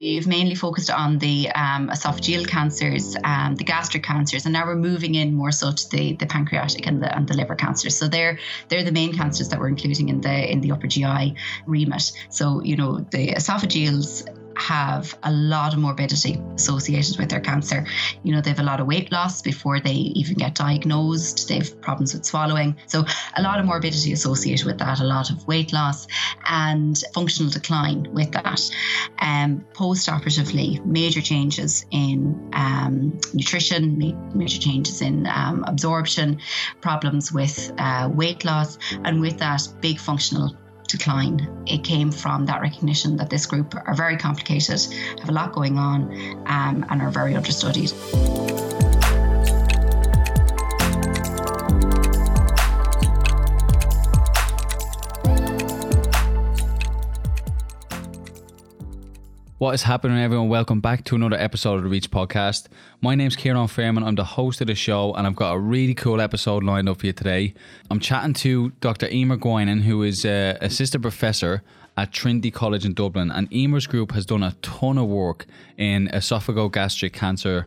We've mainly focused on the um, esophageal cancers, um, the gastric cancers, and now we're moving in more so to the, the pancreatic and the, and the liver cancers. So they're they're the main cancers that we're including in the in the upper GI remit. So you know the esophageals have a lot of morbidity associated with their cancer. You know, they have a lot of weight loss before they even get diagnosed. They have problems with swallowing. So, a lot of morbidity associated with that, a lot of weight loss and functional decline with that. Um, Post operatively, major changes in um, nutrition, major changes in um, absorption, problems with uh, weight loss, and with that, big functional decline. It came from that recognition that this group are very complicated, have a lot going on, um, and are very understudied. What is happening, everyone? Welcome back to another episode of the Reach Podcast. My name's Kieran Fairman. I'm the host of the show, and I've got a really cool episode lined up for you today. I'm chatting to Dr. Emer Guinan, who is an assistant professor at Trinity College in Dublin. And Emer's group has done a ton of work in esophagogastric cancer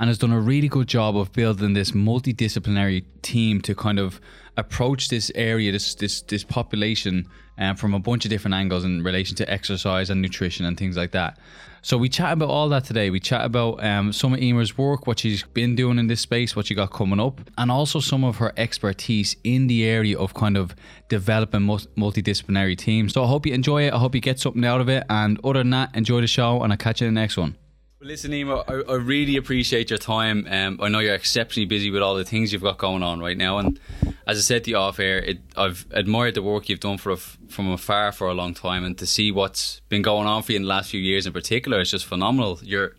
and has done a really good job of building this multidisciplinary team to kind of approach this area, this this this population, um, from a bunch of different angles in relation to exercise and nutrition and things like that. So we chat about all that today. We chat about um, some of Emer's work, what she's been doing in this space, what she got coming up, and also some of her expertise in the area of kind of developing multidisciplinary teams. So I hope you enjoy it. I hope you get something out of it. And other than that, enjoy the show, and I'll catch you in the next one. Listen, Emer, I, I, really appreciate your time. Um, I know you're exceptionally busy with all the things you've got going on right now, and as I said to you off air, it, I've admired the work you've done for a, from afar for a long time, and to see what's been going on for you in the last few years in particular is just phenomenal. You're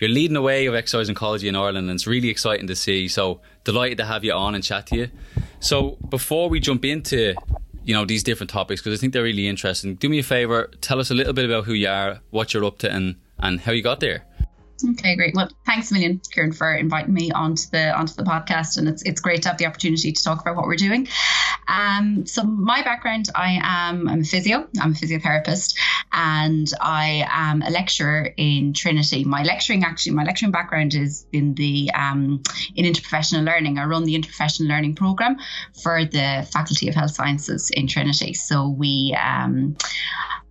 you're leading the way of exercise oncology in Ireland, and it's really exciting to see. So delighted to have you on and chat to you. So before we jump into you know these different topics, because I think they're really interesting, do me a favor, tell us a little bit about who you are, what you're up to, and and how you got there. Okay, great. Well, thanks a million, Kieran, for inviting me onto the onto the podcast, and it's it's great to have the opportunity to talk about what we're doing. Um, so my background, I am I'm a physio, I'm a physiotherapist, and I am a lecturer in Trinity. My lecturing actually, my lecturing background is in the um, in interprofessional learning. I run the interprofessional learning program for the Faculty of Health Sciences in Trinity. So we um,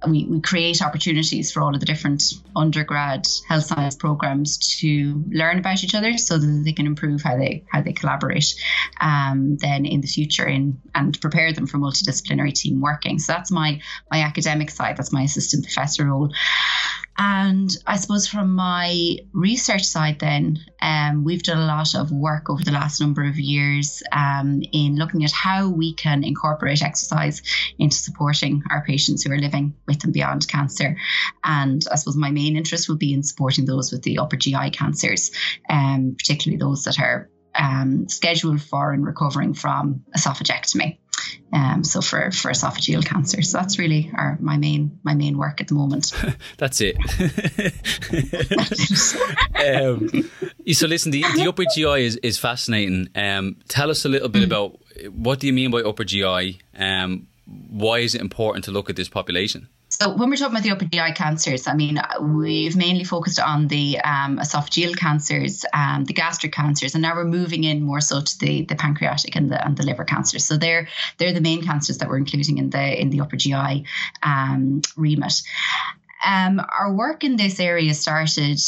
we, we create opportunities for all of the different undergrad health science programs to learn about each other so that they can improve how they how they collaborate um, then in the future in and prepare them for multidisciplinary team working. So that's my my academic side. That's my assistant professor role. And I suppose from my research side, then, um, we've done a lot of work over the last number of years um, in looking at how we can incorporate exercise into supporting our patients who are living with and beyond cancer. And I suppose my main interest will be in supporting those with the upper GI cancers, um, particularly those that are um, scheduled for and recovering from esophagectomy. Um, so for for esophageal cancer, so that's really our my main my main work at the moment. that's it. um, so listen, the, the upper GI is is fascinating. Um, tell us a little bit mm. about what do you mean by upper GI? Um, why is it important to look at this population? So when we're talking about the upper GI cancers, I mean, we've mainly focused on the um, esophageal cancers, um, the gastric cancers, and now we're moving in more so to the, the pancreatic and the and the liver cancers. So they're they're the main cancers that we're including in the in the upper GI um, remit. Um, our work in this area started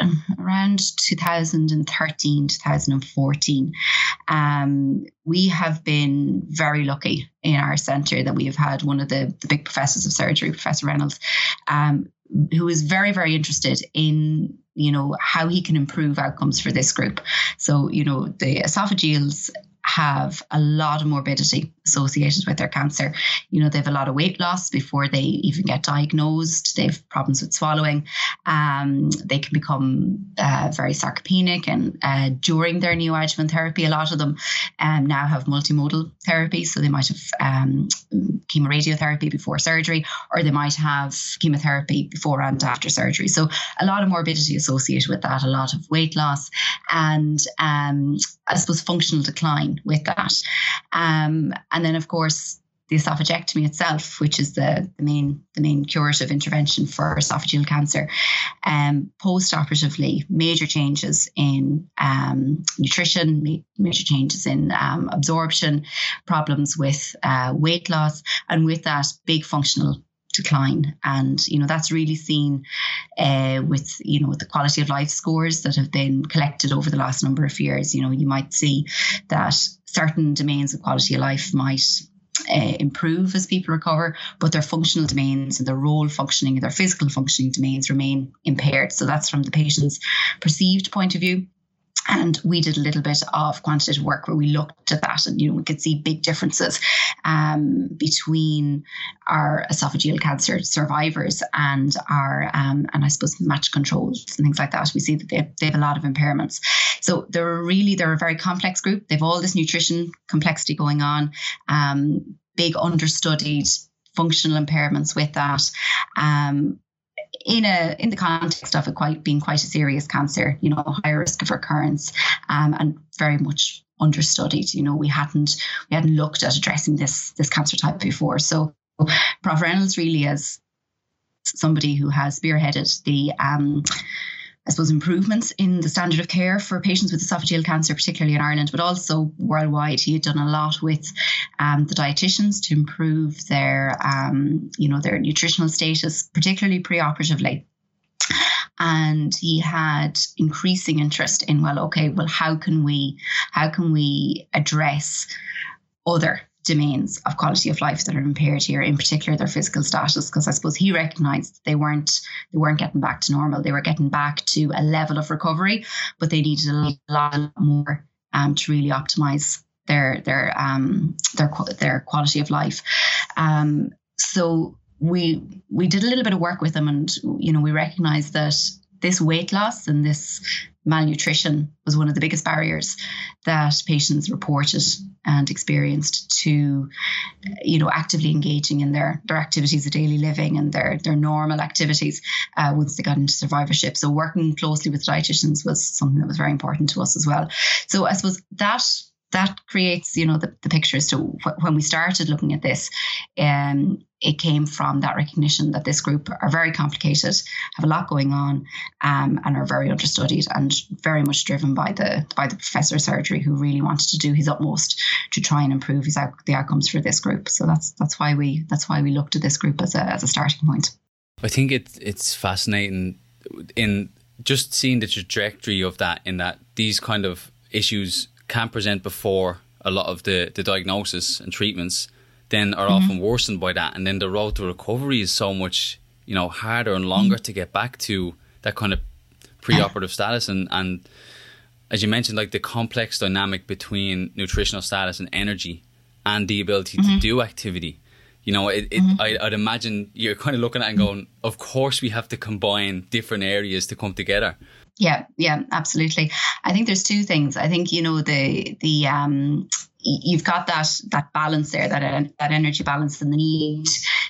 um, around 2013, 2014. Um, we have been very lucky in our centre that we have had one of the, the big professors of surgery, Professor Reynolds, um, who is very, very interested in you know how he can improve outcomes for this group. So you know the esophageals have a lot of morbidity associated with their cancer. You know, they have a lot of weight loss before they even get diagnosed. They have problems with swallowing. Um, they can become uh, very sarcopenic, and uh, during their neoadjuvant therapy, a lot of them um, now have multimodal therapy. So they might have um, chemoradiotherapy before surgery, or they might have chemotherapy before and after surgery. So a lot of morbidity associated with that, a lot of weight loss, and um, I suppose functional decline with that. Um, and then, of course, the esophagectomy itself, which is the, the main the main curative intervention for esophageal cancer, um, post-operatively, major changes in um, nutrition, major changes in um, absorption, problems with uh, weight loss, and with that, big functional decline. And you know that's really seen uh, with you know with the quality of life scores that have been collected over the last number of years. You know you might see that certain domains of quality of life might uh, improve as people recover, but their functional domains and their role functioning and their physical functioning domains remain impaired. So that's from the patient's perceived point of view. And we did a little bit of quantitative work where we looked at that, and you know we could see big differences um, between our esophageal cancer survivors and our um, and I suppose match controls and things like that. We see that they, they have a lot of impairments. So they're really they're a very complex group. They've all this nutrition complexity going on, um, big understudied functional impairments with that. Um, in a in the context of it quite being quite a serious cancer, you know, higher risk of recurrence, um, and very much understudied. You know, we hadn't we hadn't looked at addressing this this cancer type before. So, Prof Reynolds really is somebody who has spearheaded the um, I suppose, improvements in the standard of care for patients with esophageal cancer, particularly in Ireland, but also worldwide. He had done a lot with um, the dietitians to improve their, um, you know, their nutritional status, particularly preoperatively. And he had increasing interest in, well, okay, well, how can we, how can we address other domains of quality of life that are impaired here, in particular their physical status, because I suppose he recognised they weren't they weren't getting back to normal. They were getting back to a level of recovery, but they needed a lot more um, to really optimise their their um, their their quality of life. Um, so we we did a little bit of work with them, and you know we recognised that this weight loss and this malnutrition was one of the biggest barriers that patients reported and experienced to you know actively engaging in their their activities of daily living and their their normal activities uh, once they got into survivorship. So working closely with dietitians was something that was very important to us as well. So i suppose that that creates, you know, the, the picture as to wh- when we started looking at this, um, it came from that recognition that this group are very complicated, have a lot going on, um, and are very understudied and very much driven by the by the professor of surgery who really wanted to do his utmost to try and improve his out- the outcomes for this group. So that's that's why we that's why we looked at this group as a as a starting point. I think it's it's fascinating in just seeing the trajectory of that in that these kind of issues can present before a lot of the, the diagnosis and treatments then are mm-hmm. often worsened by that and then the road to recovery is so much you know harder and longer mm-hmm. to get back to that kind of preoperative status and and as you mentioned like the complex dynamic between nutritional status and energy and the ability mm-hmm. to do activity you know it, it mm-hmm. I, would imagine you're kind of looking at and going of course we have to combine different areas to come together yeah, yeah, absolutely. I think there's two things. I think you know the the um you've got that that balance there, that that energy balance, and the need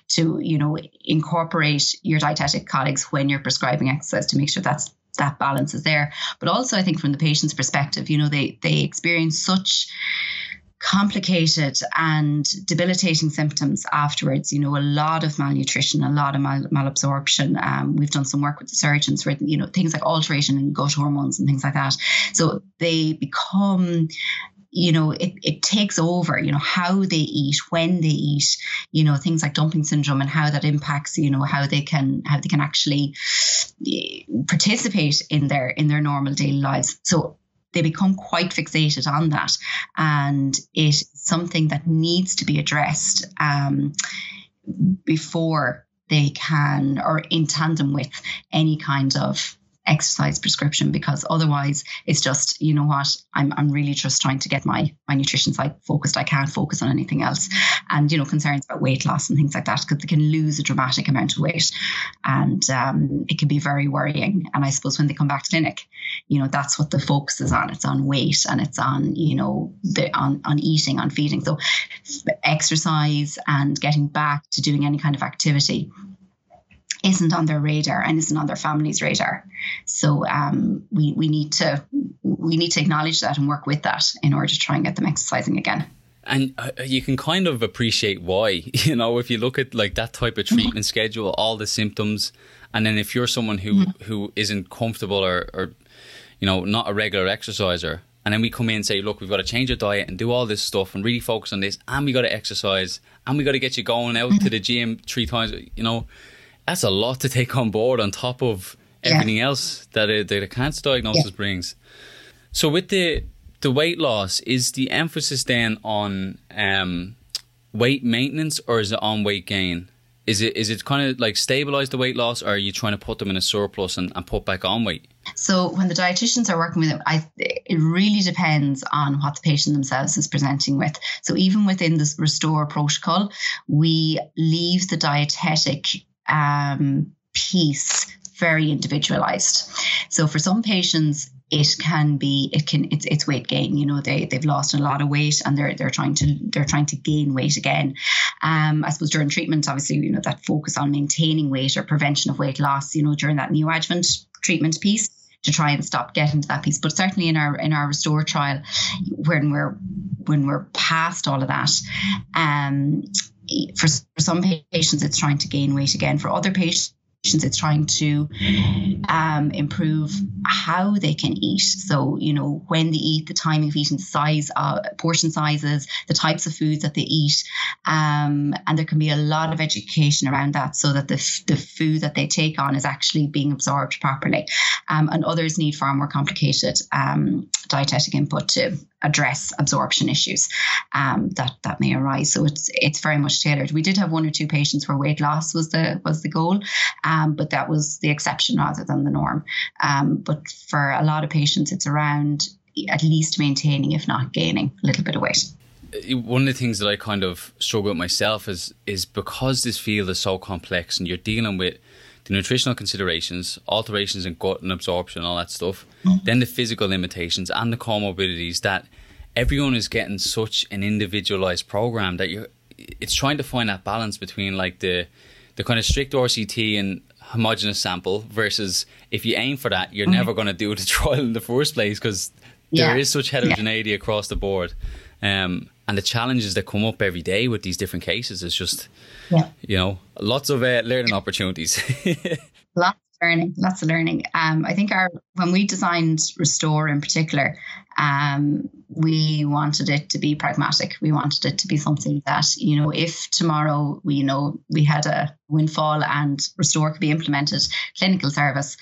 to you know incorporate your dietetic colleagues when you're prescribing exercise to make sure that's that balance is there. But also, I think from the patient's perspective, you know they they experience such complicated and debilitating symptoms afterwards. You know, a lot of malnutrition, a lot of mal- malabsorption. Um, we've done some work with the surgeons for, you know, things like alteration in gut hormones and things like that. So they become you know it, it takes over you know how they eat when they eat you know things like dumping syndrome and how that impacts you know how they can how they can actually eh, participate in their in their normal daily lives so they become quite fixated on that. And it's something that needs to be addressed um, before they can, or in tandem with any kind of exercise prescription because otherwise it's just you know what I'm, I'm really just trying to get my my nutrition side focused. I can't focus on anything else. And you know concerns about weight loss and things like that because they can lose a dramatic amount of weight. And um, it can be very worrying. And I suppose when they come back to clinic you know that's what the focus is on. It's on weight and it's on you know the on, on eating on feeding. So exercise and getting back to doing any kind of activity isn't on their radar and isn't on their family's radar. So um, we we need to we need to acknowledge that and work with that in order to try and get them exercising again. and uh, you can kind of appreciate why you know if you look at like that type of mm-hmm. treatment schedule all the symptoms and then if you're someone who mm-hmm. who isn't comfortable or, or you know not a regular exerciser and then we come in and say look we've got to change your diet and do all this stuff and really focus on this and we got to exercise and we got to get you going out mm-hmm. to the gym three times you know that's a lot to take on board on top of everything yeah. else that a, that a cancer diagnosis yeah. brings so with the the weight loss is the emphasis then on um, weight maintenance or is it on weight gain? Is it is it kind of like stabilize the weight loss, or are you trying to put them in a surplus and, and put back on weight? So when the dietitians are working with it, I, it really depends on what the patient themselves is presenting with. So even within this restore protocol, we leave the dietetic um, piece very individualized. So for some patients, it can be it can it's it's weight gain you know they they've lost a lot of weight and they're they're trying to they're trying to gain weight again um i suppose during treatment obviously you know that focus on maintaining weight or prevention of weight loss you know during that neoadjuvant treatment piece to try and stop getting to that piece but certainly in our in our restore trial when we're when we're past all of that um for, for some patients it's trying to gain weight again. For other patients it's trying to um, improve how they can eat. So, you know, when they eat, the timing of eating, size, uh, portion sizes, the types of foods that they eat. Um, and there can be a lot of education around that so that the, f- the food that they take on is actually being absorbed properly. Um, and others need far more complicated um, dietetic input to address absorption issues um, that that may arise. So it's it's very much tailored. We did have one or two patients where weight loss was the was the goal, um, but that was the exception rather than the norm. Um, but for a lot of patients, it's around at least maintaining, if not gaining, a little bit of weight one of the things that I kind of struggle with myself is is because this field is so complex and you're dealing with the nutritional considerations, alterations in gut and absorption, all that stuff, mm-hmm. then the physical limitations and the comorbidities that everyone is getting such an individualized program that you're it's trying to find that balance between like the the kind of strict RCT and homogenous sample versus if you aim for that, you're mm-hmm. never going to do the trial in the first place because yeah. there is such heterogeneity yeah. across the board. Um, and the challenges that come up every day with these different cases is just, yeah. you know, lots of uh, learning opportunities. lots learning, lots of learning. Um, I think our when we designed Restore in particular, um, we wanted it to be pragmatic. We wanted it to be something that you know, if tomorrow we you know we had a windfall and Restore could be implemented, clinical service,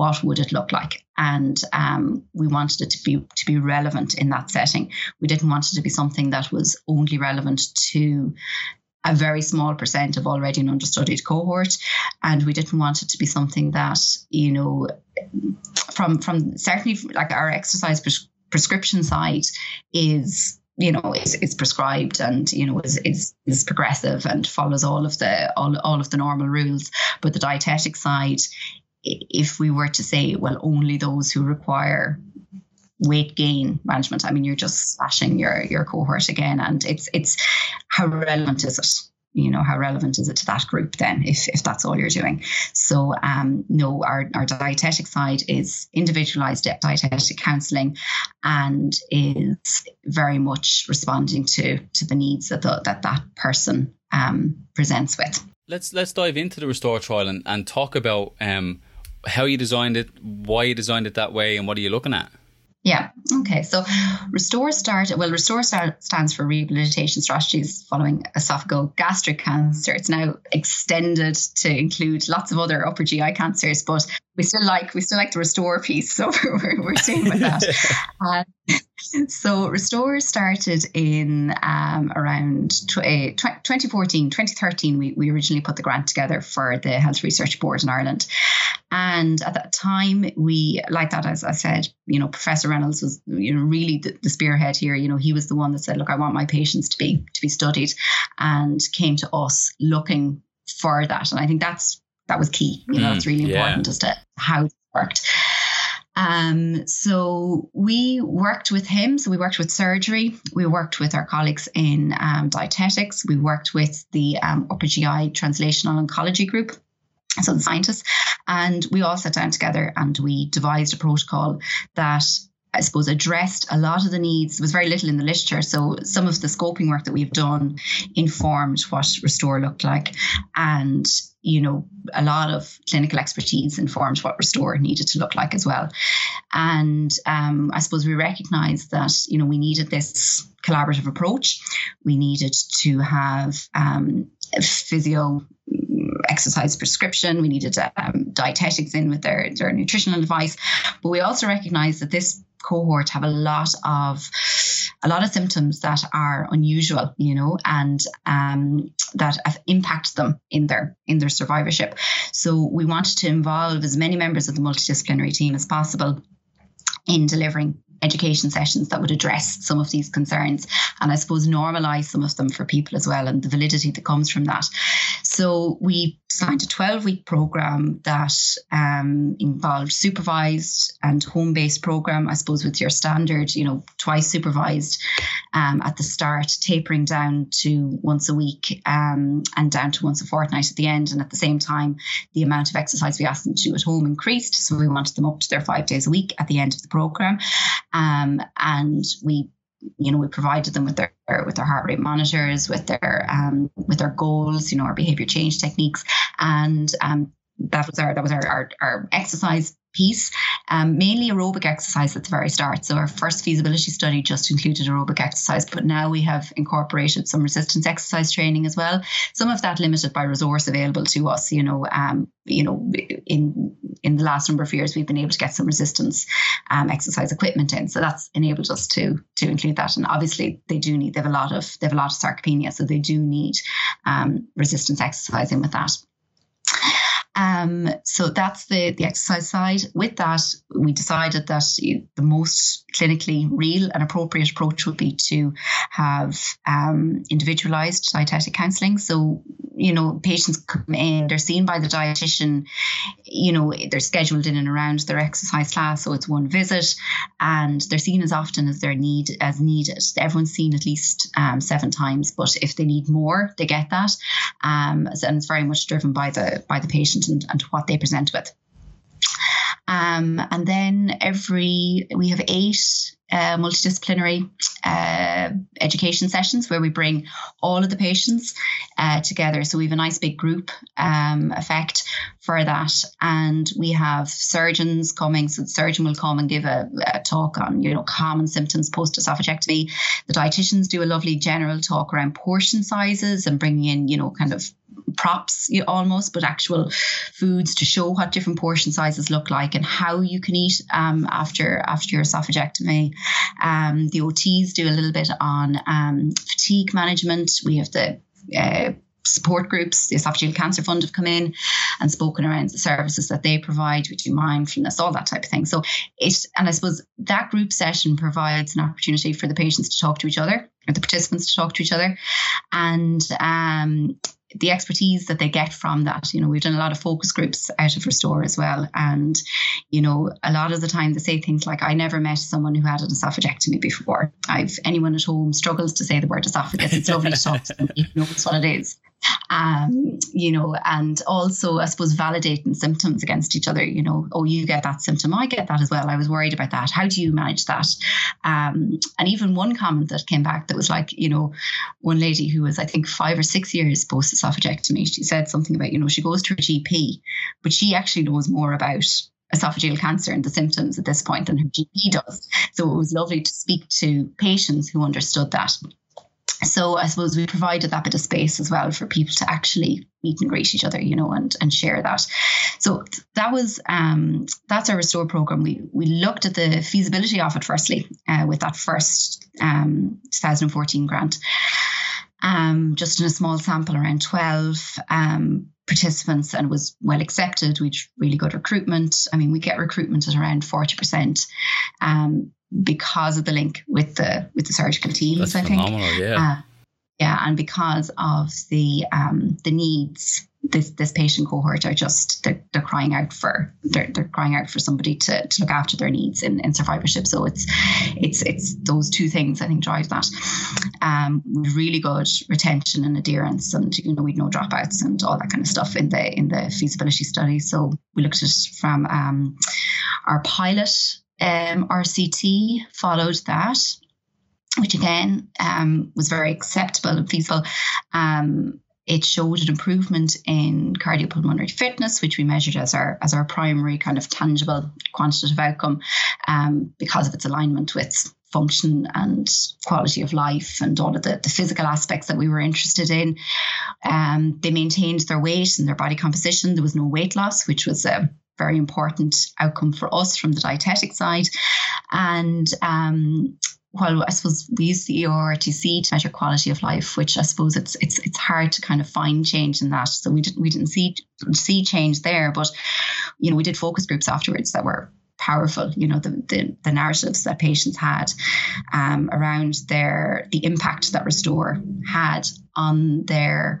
what would it look like? And um, we wanted it to be to be relevant in that setting. We didn't want it to be something that was only relevant to a very small percent of already an understudied cohort, and we didn't want it to be something that you know, from from certainly like our exercise pres- prescription side is you know is, is prescribed and you know is, is is progressive and follows all of the all, all of the normal rules. But the dietetic side if we were to say, well, only those who require weight gain management, I mean, you're just slashing your your cohort again, and it's it's how relevant is it? You know, how relevant is it to that group then, if if that's all you're doing? So, um, no, our our dietetic side is individualized dietetic counselling, and is very much responding to to the needs that the, that that person um, presents with. Let's let's dive into the restore trial and, and talk about um, how you designed it, why you designed it that way, and what are you looking at? Yeah. Okay. So Restore started, well, Restore stands for Rehabilitation Strategies Following Esophagogastric Cancer. It's now extended to include lots of other upper GI cancers, but we still like, we still like the Restore piece. So we're, we're staying with that. uh, so Restore started in um, around tw- uh, 2014, 2013. We, we originally put the grant together for the Health Research Board in Ireland. And at that time, we, like that, as I said, you know, Professor Reynolds was, you know, really the, the spearhead here. You know, he was the one that said, look, I want my patients to be, to be studied and came to us looking for that. And I think that's, that was key. You know, mm, that's really important yeah. as to how it worked. Um, so we worked with him. So we worked with surgery. We worked with our colleagues in um, dietetics. We worked with the um, upper GI translational oncology group. So the scientists, and we all sat down together and we devised a protocol that I suppose, addressed a lot of the needs. There was very little in the literature. So some of the scoping work that we've done informed what Restore looked like. And, you know, a lot of clinical expertise informed what Restore needed to look like as well. And um, I suppose we recognized that, you know, we needed this collaborative approach. We needed to have um, physio exercise prescription. We needed um, dietetics in with their, their nutritional advice. But we also recognized that this cohort have a lot of a lot of symptoms that are unusual, you know, and um, that impact them in their in their survivorship. So we wanted to involve as many members of the multidisciplinary team as possible in delivering education sessions that would address some of these concerns and I suppose normalize some of them for people as well and the validity that comes from that. So we signed a 12 week program that um, involved supervised and home based program, I suppose, with your standard, you know, twice supervised um, at the start, tapering down to once a week um, and down to once a fortnight at the end. And at the same time, the amount of exercise we asked them to do at home increased. So we wanted them up to their five days a week at the end of the program. Um, and we you know we provided them with their with their heart rate monitors with their um, with their goals you know our behavior change techniques. And um, that was our that was our, our, our exercise piece, um, mainly aerobic exercise at the very start. So our first feasibility study just included aerobic exercise, but now we have incorporated some resistance exercise training as well. Some of that limited by resource available to us. You know, um, you know, in in the last number of years, we've been able to get some resistance um, exercise equipment in, so that's enabled us to to include that. And obviously, they do need they have a lot of they have a lot of sarcopenia, so they do need um, resistance exercise in with that. Um, so that's the, the exercise side. With that, we decided that the most clinically real and appropriate approach would be to have um, individualized dietetic counseling. So, you know, patients come in, they're seen by the dietitian, you know, they're scheduled in and around their exercise class. So it's one visit and they're seen as often as they're need as needed. Everyone's seen at least um, seven times, but if they need more, they get that. Um, and it's very much driven by the by the patient and, and what they present with. Um, and then every, we have eight uh, multidisciplinary uh, education sessions where we bring all of the patients uh, together. So we have a nice big group um, effect for that, and we have surgeons coming. So the surgeon will come and give a, a talk on you know common symptoms post esophagectomy. The dietitians do a lovely general talk around portion sizes and bringing in you know kind of props almost, but actual foods to show what different portion sizes look like and how you can eat um, after after your esophagectomy. Um, the OTs do a little bit on um, fatigue management. We have the uh, support groups, the Esophageal Cancer Fund have come in and spoken around the services that they provide. We do mindfulness, all that type of thing. So it, and I suppose that group session provides an opportunity for the patients to talk to each other, or the participants to talk to each other, and um, the expertise that they get from that. You know, we've done a lot of focus groups out of Restore as well. And, you know, a lot of the time they say things like, I never met someone who had an esophagectomy before. I've anyone at home struggles to say the word esophagus. It's lovely to talk to somebody who knows what it is um, you know, and also, I suppose, validating symptoms against each other. You know, oh, you get that symptom, I get that as well. I was worried about that. How do you manage that? Um, and even one comment that came back that was like, you know, one lady who was, I think, five or six years post esophagectomy, she said something about, you know, she goes to her GP, but she actually knows more about esophageal cancer and the symptoms at this point than her GP does. So it was lovely to speak to patients who understood that so I suppose we provided that bit of space as well for people to actually meet and greet each other, you know, and and share that. So that was um, that's our restore program. We we looked at the feasibility of it firstly uh, with that first um, 2014 grant, um, just in a small sample around 12 um, participants, and was well accepted. We'd really good recruitment. I mean, we get recruitment at around 40 percent. Because of the link with the with the surgical teams. That's I think, yeah, uh, yeah, and because of the um, the needs. This, this patient cohort are just they're, they're crying out for they're, they're crying out for somebody to, to look after their needs in, in survivorship so it's it's it's those two things I think drive that um really good retention and adherence and you know we'd no dropouts and all that kind of stuff in the in the feasibility study so we looked at it from um, our pilot um, RCT followed that, which again um, was very acceptable and feasible. Um, it showed an improvement in cardiopulmonary fitness, which we measured as our as our primary kind of tangible quantitative outcome, um, because of its alignment with function and quality of life and all of the, the physical aspects that we were interested in. Um, they maintained their weight and their body composition. There was no weight loss, which was a very important outcome for us from the dietetic side. And um, well, I suppose we use the EORTC to measure quality of life, which I suppose it's it's it's hard to kind of find change in that. So we didn't we didn't see see change there, but you know we did focus groups afterwards that were powerful. You know, the, the, the narratives that patients had um, around their the impact that Restore had on their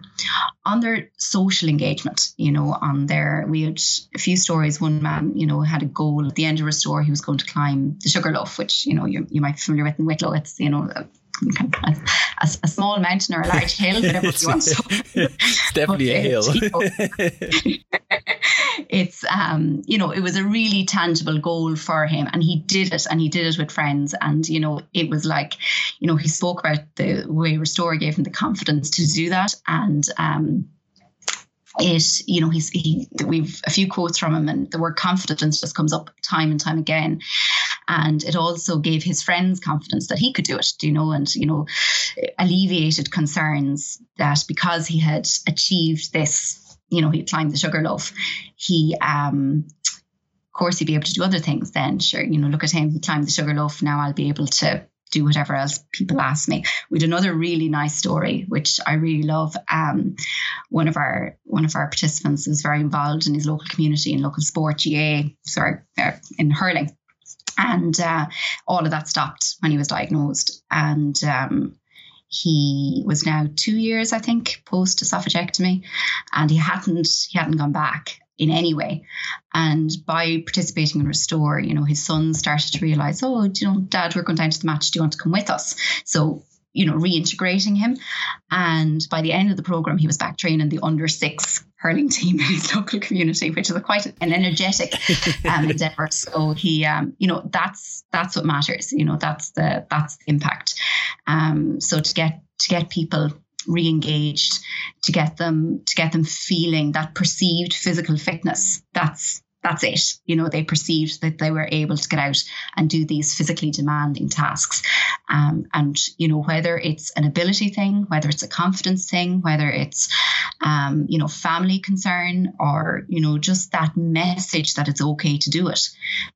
on their social engagement. You know, on their we had a few stories. One man, you know, had a goal at the end of Restore. He was going to climb the Sugarloaf, which you know you, you might be familiar with in Wicklow. It's you know. A, a, small mountain or a large hill, whatever you want. It's definitely a hill. it's um, you know, it was a really tangible goal for him, and he did it, and he did it with friends, and you know, it was like, you know, he spoke about the way Restore gave him the confidence to do that, and um, it you know he's he we've a few quotes from him and the word confidence just comes up time and time again and it also gave his friends confidence that he could do it you know and you know alleviated concerns that because he had achieved this you know, he climbed the Sugarloaf, he, um, of course, he'd be able to do other things then. Sure, you know, look at him, he climbed the Sugarloaf. Now I'll be able to do whatever else people ask me. We had another really nice story, which I really love. Um, one of our one of our participants was very involved in his local community in local sport, GA, sorry, uh, in hurling, and uh, all of that stopped when he was diagnosed. And um, he was now two years, I think, post esophagectomy, and he hadn't he hadn't gone back in any way. And by participating in Restore, you know, his son started to realize, oh, you know, Dad, we're going down to the match. Do you want to come with us? So you know, reintegrating him. And by the end of the program, he was back training the under six hurling team in his local community, which is a quite an energetic um, endeavor. So he, um, you know, that's that's what matters. You know, that's the that's the impact. Um, so to get to get people re-engaged to get them to get them feeling that perceived physical fitness that's that's it. You know, they perceived that they were able to get out and do these physically demanding tasks. Um, and, you know, whether it's an ability thing, whether it's a confidence thing, whether it's, um, you know, family concern or, you know, just that message that it's okay to do it.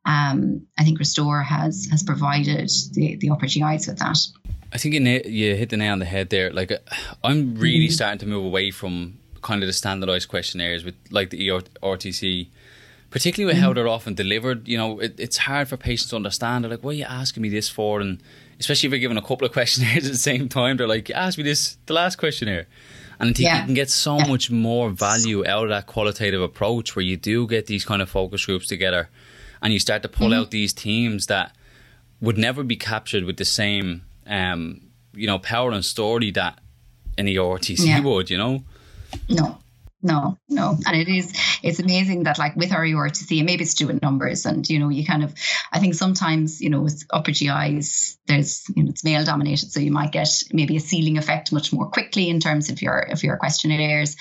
Um, I think Restore has has provided the, the upper GIs with that. I think you, hit the nail on the head there. Like, I'm really mm-hmm. starting to move away from kind of the standardized questionnaires with like the EORTC particularly with mm. how they're often delivered. You know, it, it's hard for patients to understand. They're like, "What are you asking me this for?" And especially if you're given a couple of questionnaires at the same time, they're like, "Ask me this, the last questionnaire." And I think yeah. you can get so yeah. much more value out of that qualitative approach where you do get these kind of focus groups together and you start to pull mm-hmm. out these teams that would never be captured with the same, um, you know, power and story that an EORTC yeah. would, you know? No, no, no. And it is, it's amazing that like with our and maybe it's numbers and, you know, you kind of, I think sometimes, you know, with upper GIs, there's, you know, it's male dominated. So you might get maybe a ceiling effect much more quickly in terms of your, of your questionnaires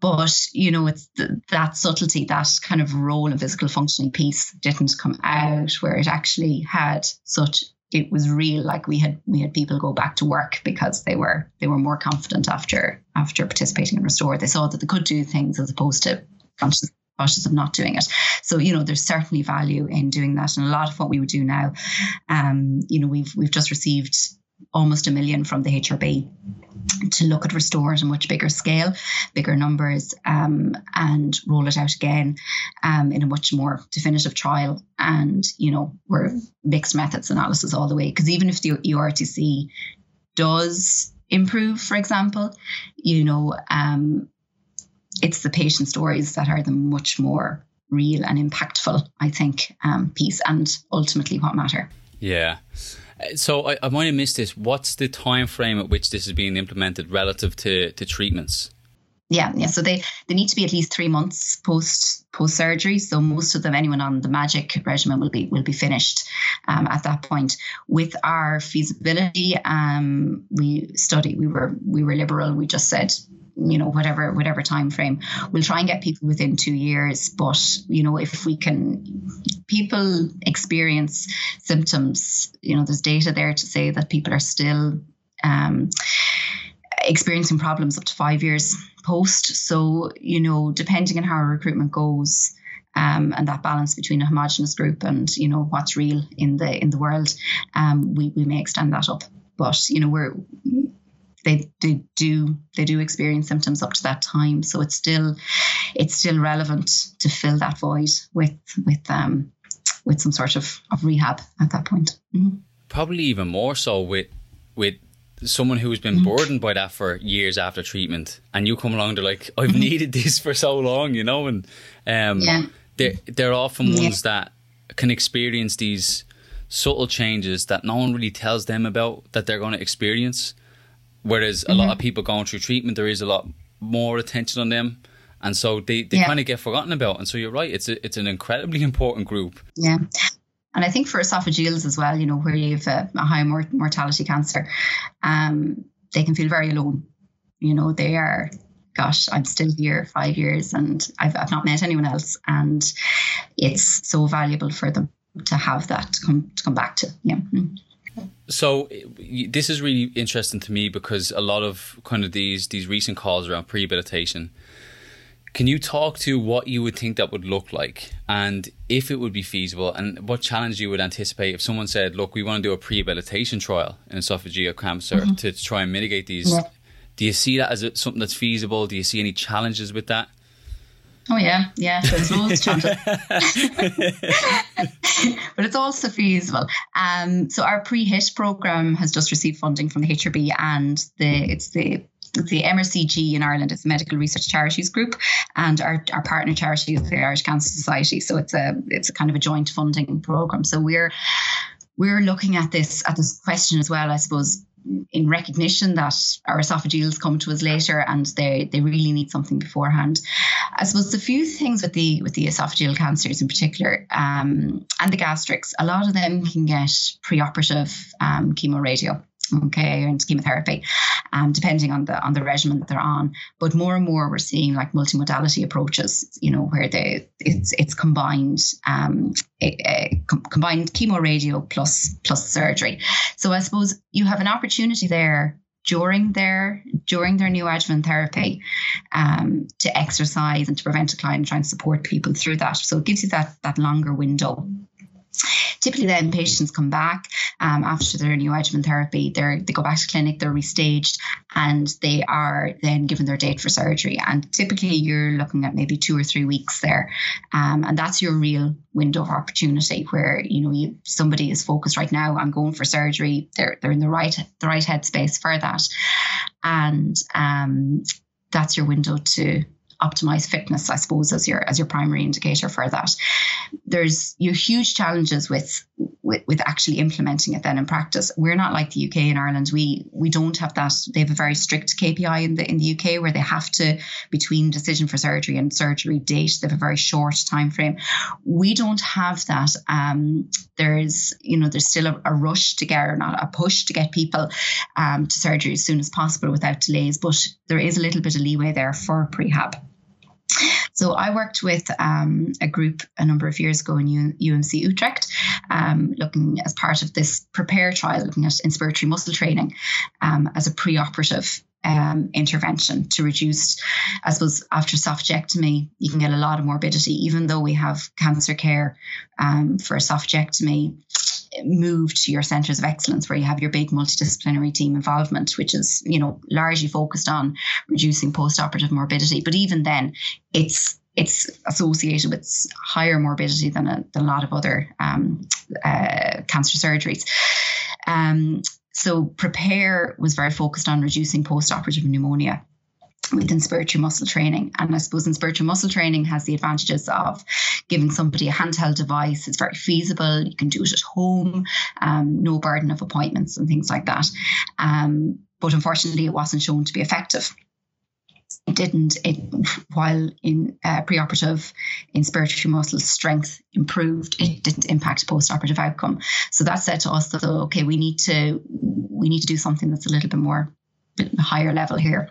but you know it's that subtlety that kind of role and physical functioning piece didn't come out where it actually had such it was real like we had we had people go back to work because they were they were more confident after after participating in restore. They saw that they could do things as opposed to conscious cautious of not doing it. So you know there's certainly value in doing that and a lot of what we would do now um you know we've we've just received almost a million from the HRB to look at restore at a much bigger scale, bigger numbers, um, and roll it out again um, in a much more definitive trial. And, you know, we're mixed methods analysis all the way. Because even if the EORTC does improve, for example, you know, um, it's the patient stories that are the much more real and impactful, I think, um, piece and ultimately what matter. Yeah. So I, I might have missed this. What's the time frame at which this is being implemented relative to, to treatments? Yeah, yeah. So they they need to be at least three months post post surgery. So most of them, anyone on the magic regimen will be will be finished um, at that point. With our feasibility, um, we study. We were we were liberal. We just said you know whatever whatever time frame we'll try and get people within two years but you know if we can people experience symptoms you know there's data there to say that people are still um, experiencing problems up to five years post. So, you know, depending on how recruitment goes, um, and that balance between a homogenous group and you know what's real in the in the world, um, we we may extend that up. But you know we're they, they do they do experience symptoms up to that time, so it's still it's still relevant to fill that void with with um with some sort of, of rehab at that point. Mm-hmm. Probably even more so with with someone who's been mm-hmm. burdened by that for years after treatment, and you come along, they're like, "I've mm-hmm. needed this for so long," you know, and um, yeah. they're they're often yeah. ones that can experience these subtle changes that no one really tells them about that they're going to experience. Whereas mm-hmm. a lot mm-hmm. of people going through treatment, there is a lot more attention on them, and so they, they yeah. kind of get forgotten about. And so you're right; it's a, it's an incredibly important group. Yeah, and I think for esophageals as well, you know, where you have a, a high mort- mortality cancer, um, they can feel very alone. You know, they are, gosh, I'm still here five years and I've, I've not met anyone else. And it's so valuable for them to have that to come, to come back to. Yeah. So this is really interesting to me because a lot of kind of these these recent calls around prehabilitation can you talk to what you would think that would look like and if it would be feasible and what challenge you would anticipate if someone said, look, we want to do a prehabilitation trial in esophageal cancer mm-hmm. to, to, try and mitigate these? Yeah. Do you see that as something that's feasible? Do you see any challenges with that? Oh yeah, yeah. There's loads challenges, but it's also feasible. Um, so our PRE-HIIT program has just received funding from the HRB, and the it's the the MRCG in Ireland is a medical research charities group, and our, our partner charity is the Irish Cancer Society. So it's a it's a kind of a joint funding program. So we're we're looking at this at this question as well, I suppose, in recognition that our esophageals come to us later and they they really need something beforehand. I suppose the few things with the with the esophageal cancers in particular um, and the gastrics, a lot of them can get preoperative um, chemoradiation okay, and chemotherapy, um, depending on the on the regimen that they're on. But more and more, we're seeing like multimodality approaches, you know, where they it's it's combined um, a, a com- combined chemo radio plus plus surgery. So I suppose you have an opportunity there during their during their new neoadjuvant therapy um, to exercise and to prevent decline and try and support people through that. So it gives you that that longer window Typically, then patients come back um, after their neoadjuvant therapy. They they go back to clinic, they're restaged, and they are then given their date for surgery. And typically, you're looking at maybe two or three weeks there, um, and that's your real window of opportunity where you know you, somebody is focused right now. I'm going for surgery. They're they're in the right the right headspace for that, and um, that's your window to optimize fitness, I suppose, as your as your primary indicator for that. There's you huge challenges with, with with actually implementing it then in practice. We're not like the UK and Ireland. We we don't have that. They have a very strict KPI in the in the UK where they have to between decision for surgery and surgery date. They have a very short time frame. We don't have that. Um, there's you know there's still a, a, rush to get or not a push to get people um, to surgery as soon as possible without delays. But there is a little bit of leeway there for prehab. So I worked with um, a group a number of years ago in U- UMC Utrecht, um, looking as part of this prepare trial, looking at inspiratory muscle training um, as a preoperative um, intervention to reduce, I suppose, after esophagectomy, you can get a lot of morbidity, even though we have cancer care um, for esophagectomy move to your centers of excellence where you have your big multidisciplinary team involvement which is you know largely focused on reducing post-operative morbidity. But even then it's it's associated with higher morbidity than a, than a lot of other um, uh, cancer surgeries. Um, so prepare was very focused on reducing post-operative pneumonia with inspiratory muscle training. And I suppose inspiratory muscle training has the advantages of giving somebody a handheld device. It's very feasible. You can do it at home, um, no burden of appointments and things like that. Um, but unfortunately, it wasn't shown to be effective. it didn't it while in uh, preoperative inspiratory muscle strength improved it didn't impact postoperative outcome so that said to us that okay we need to we need to do something that's a little bit more higher level here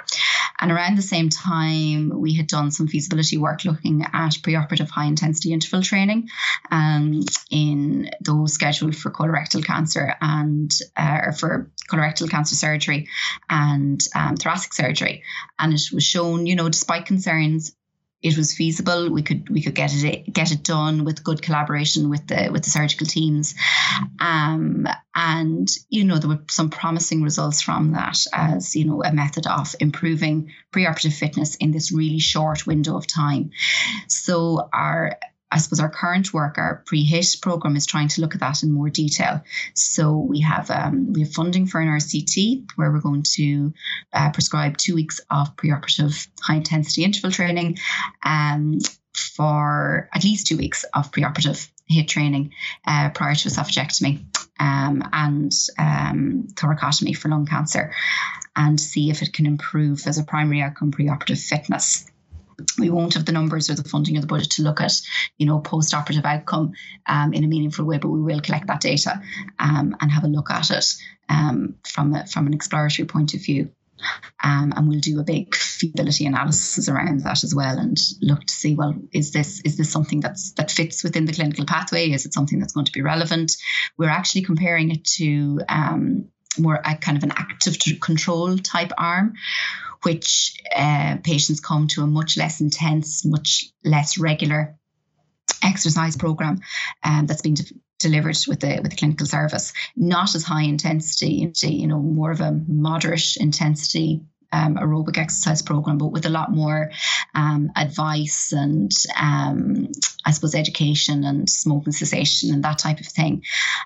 and around the same time, we had done some feasibility work looking at preoperative high intensity interval training um, in those scheduled for colorectal cancer and uh, for colorectal cancer surgery and um, thoracic surgery. And it was shown, you know, despite concerns it was feasible. We could we could get it get it done with good collaboration with the with the surgical teams, um, and you know there were some promising results from that as you know a method of improving preoperative fitness in this really short window of time. So our I suppose our current work, our PRE-HIIT program, is trying to look at that in more detail. So we have um, we have funding for an RCT where we're going to uh, prescribe two weeks of preoperative high intensity interval training, um, for at least two weeks of preoperative HIIT training uh, prior to esophagectomy um, and um, thoracotomy for lung cancer, and see if it can improve as a primary outcome preoperative fitness we won't have the numbers or the funding or the budget to look at, you know, post-operative outcome um, in a meaningful way, but we will collect that data um, and have a look at it um, from a, from an exploratory point of view. Um, and we'll do a big feasibility analysis around that as well, and look to see well is this is this something that's that fits within the clinical pathway? Is it something that's going to be relevant? We're actually comparing it to um, more a kind of an active control type arm, which uh, patients come to a much less intense, much less regular exercise program um, that's been de- delivered with the with the clinical service. Not as high intensity, you know, more of a moderate intensity um, aerobic exercise program, but with a lot more um, advice and um, I suppose education and smoking cessation and that type of thing.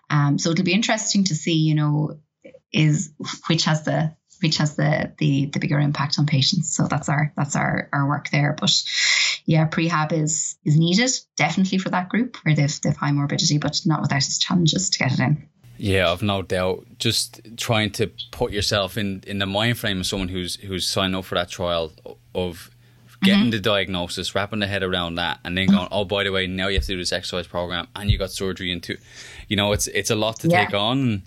Um, so it'll be interesting to see, you know, is which has the which has the the the bigger impact on patients. So that's our that's our our work there. But yeah, prehab is is needed definitely for that group where they've they've high morbidity, but not without its challenges to get it in. Yeah, I've no doubt. Just trying to put yourself in in the mind frame of someone who's who's signed up for that trial of getting mm-hmm. the diagnosis, wrapping the head around that, and then going, oh, by the way, now you have to do this exercise program, and you got surgery into, you know, it's it's a lot to yeah. take on.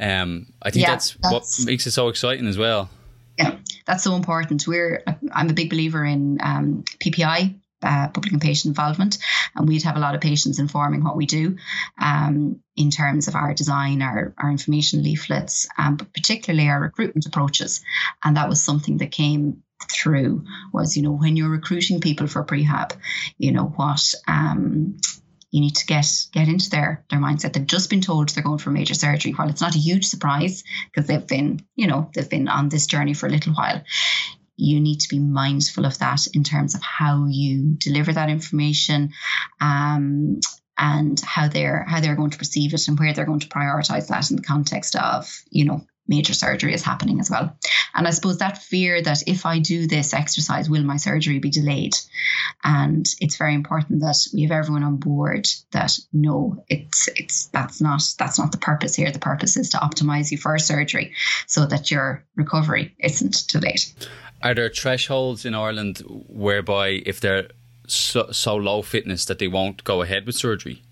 Um, I think yeah, that's, that's, what makes it so exciting as well. Yeah, that's so important. We're I'm a big believer in um, PPI. Uh, public and patient involvement, and we'd have a lot of patients informing what we do um, in terms of our design, our, our information leaflets, um, but particularly our recruitment approaches. And that was something that came through was you know when you're recruiting people for prehab you know what um, you need to get get into their their mindset. They've just been told they're going for major surgery. While it's not a huge surprise because they've been, you know, they've been on this journey for a little while. You need to be mindful of that in terms of how you deliver that information, um, and how they're how they're going to perceive it and where they're going to prioritize that in the context of you know major surgery is happening as well. And I suppose that fear that if I do this exercise, will my surgery be delayed? And it's very important that we have everyone on board that no, it's it's that's not that's not the purpose here. The purpose is to optimize you for surgery so that your recovery isn't delayed. Are there thresholds in Ireland whereby if they're so, so low fitness that they won't go ahead with surgery?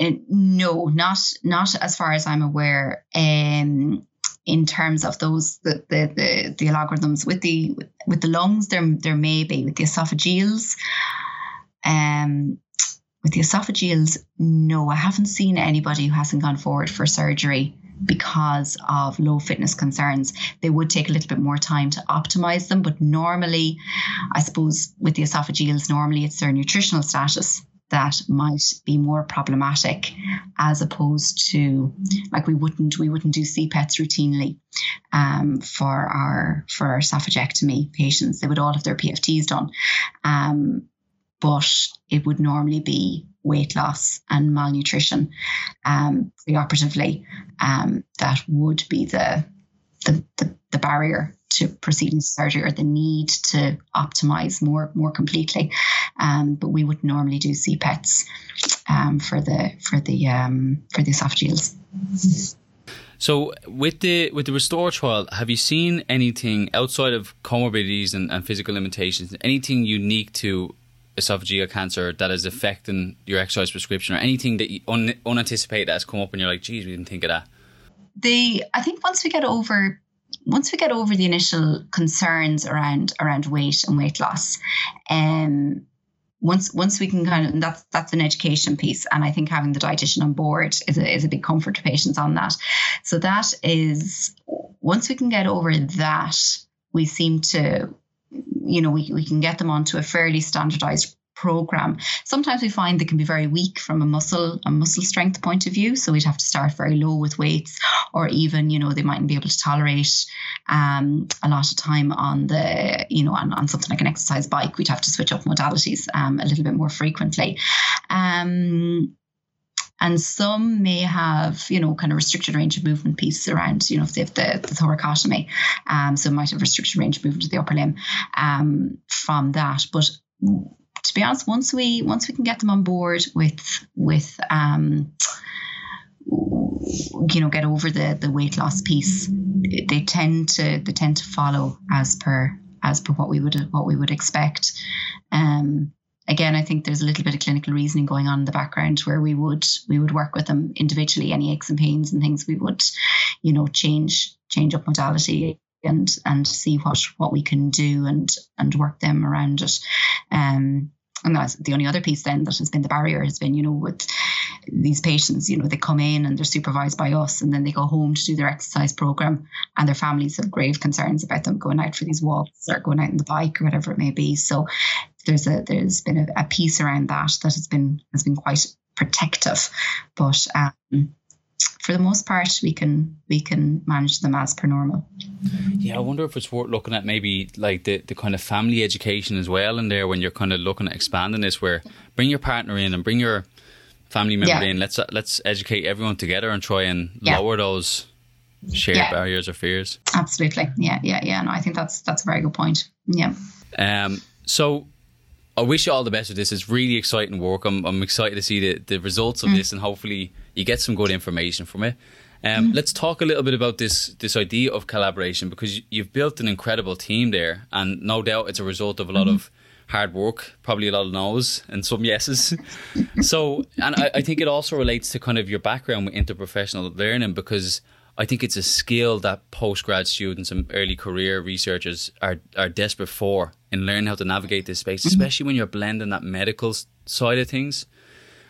Uh, no, not not as far as I'm aware. Um, in terms of those the the the, the algorithms with the with the lungs, there there may be with the esophageals. Um, with the esophageals, no, I haven't seen anybody who hasn't gone forward for surgery because of low fitness concerns. They would take a little bit more time to optimize them, but normally, I suppose with the esophageals, normally it's their nutritional status that might be more problematic as opposed to like we wouldn't we wouldn't do CPETs routinely um, for our for our esophagectomy patients. They would all have their PFTs done. Um, but it would normally be weight loss and malnutrition um, preoperatively um, that would be the, the, the, the barrier to proceeding to surgery or the need to optimize more more completely. Um, but we would normally do CPETs um, for the for the um, for the esophageals. So with the with the Restore trial, have you seen anything outside of comorbidities and, and physical limitations, anything unique to esophageal cancer that is affecting your exercise prescription or anything that you un- unanticipated has come up and you're like, geez, we didn't think of that? The I think once we get over once we get over the initial concerns around around weight and weight loss, um, once once we can kind of that's that's an education piece and i think having the dietitian on board is a, is a big comfort to patients on that. So that is once we can get over that we seem to you know we, we can get them onto a fairly standardized program. Sometimes we find they can be very weak from a muscle a muscle strength point of view. So we'd have to start very low with weights, or even you know they mightn't be able to tolerate um, a lot of time on the you know on, on something like an exercise bike. We'd have to switch up modalities um, a little bit more frequently. Um, and some may have, you know, kind of restricted range of movement pieces around, you know, if they have the, the thoracotomy, um, so might have restricted range of movement to the upper limb um, from that. But to be honest, once we once we can get them on board with with um, you know get over the the weight loss piece, they tend to they tend to follow as per as per what we would what we would expect. Um, again, I think there's a little bit of clinical reasoning going on in the background where we would we would work with them individually, any aches and pains and things we would, you know, change change up modality and and see what what we can do and and work them around it. Um, and that's the only other piece then that has been the barrier has been, you know, with these patients, you know, they come in and they're supervised by us and then they go home to do their exercise program and their families have grave concerns about them going out for these walks or going out on the bike or whatever it may be. So there's a there's been a, a piece around that that has been has been quite protective. But um, for the most part, we can we can manage them as per normal. Yeah, I wonder if it's worth looking at maybe like the, the kind of family education as well in there when you're kind of looking at expanding this, where bring your partner in and bring your family member yeah. in. Let's let's educate everyone together and try and yeah. lower those shared yeah. barriers or fears. Absolutely, yeah, yeah, yeah. No, I think that's that's a very good point. Yeah. Um. So I wish you all the best with this. It's really exciting work. I'm, I'm excited to see the, the results of mm. this and hopefully you get some good information from it. Um, mm. Let's talk a little bit about this this idea of collaboration because you've built an incredible team there, and no doubt it's a result of a lot mm. of hard work, probably a lot of no's and some yeses. so, and I, I think it also relates to kind of your background with interprofessional learning because I think it's a skill that postgrad students and early career researchers are are desperate for in learning how to navigate this space, mm-hmm. especially when you're blending that medical side of things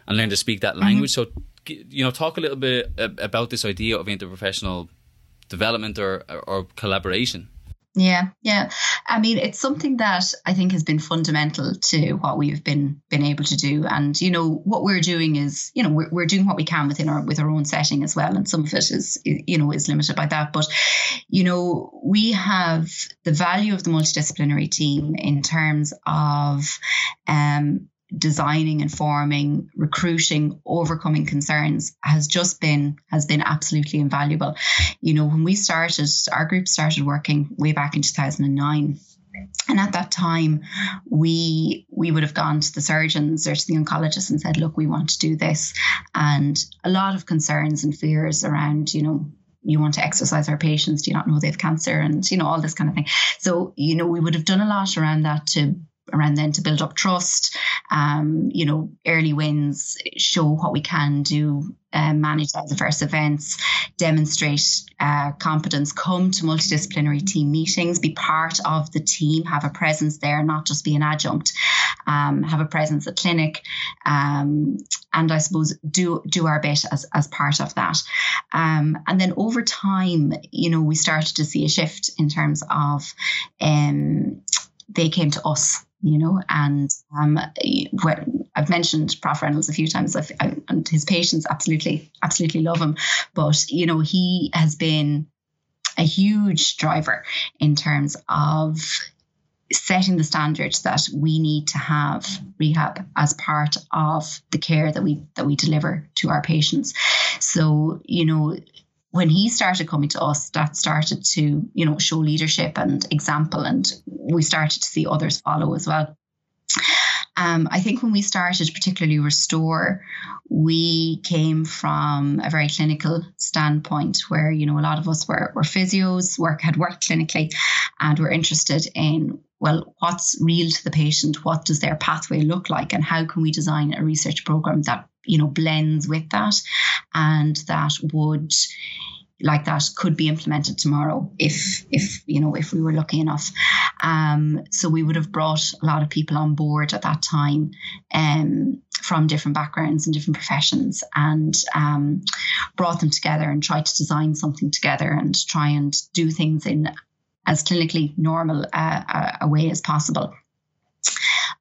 and learn to speak that language. Mm-hmm. So, you know, talk a little bit about this idea of interprofessional development or or collaboration. Yeah, yeah. I mean, it's something that I think has been fundamental to what we've been been able to do. And you know, what we're doing is, you know, we're, we're doing what we can within our with our own setting as well. And some of it is, you know, is limited by that. But you know, we have the value of the multidisciplinary team in terms of um, designing and forming recruiting overcoming concerns has just been has been absolutely invaluable. You know when we started our group started working way back in 2009 and at that time we we would have gone to the surgeons or to the oncologists and said look we want to do this. And a lot of concerns and fears around you know you want to exercise our patients? Do you not know they have cancer? and you know all this kind of thing. So you know we would have done a lot around that to around then to build up trust. Um, you know, early wins show what we can do, uh, manage adverse events, demonstrate uh, competence, come to multidisciplinary team meetings, be part of the team, have a presence there, not just be an adjunct, um, have a presence at clinic, um, and I suppose do do our bit as as part of that. Um, and then over time, you know, we started to see a shift in terms of um, they came to us you know, and um, I've mentioned Prof Reynolds a few times, I, and his patients absolutely, absolutely love him. But you know, he has been a huge driver in terms of setting the standards that we need to have rehab as part of the care that we that we deliver to our patients. So, you know, when he started coming to us, that started to, you know, show leadership and example, and we started to see others follow as well. Um, I think when we started, particularly Restore, we came from a very clinical standpoint where, you know, a lot of us were, were physios, work had worked clinically, and were interested in well, what's real to the patient? What does their pathway look like? And how can we design a research program that, you know, blends with that and that would like that could be implemented tomorrow if if you know if we were lucky enough. Um, so we would have brought a lot of people on board at that time um, from different backgrounds and different professions and um, brought them together and tried to design something together and try and do things in as clinically normal uh, a way as possible.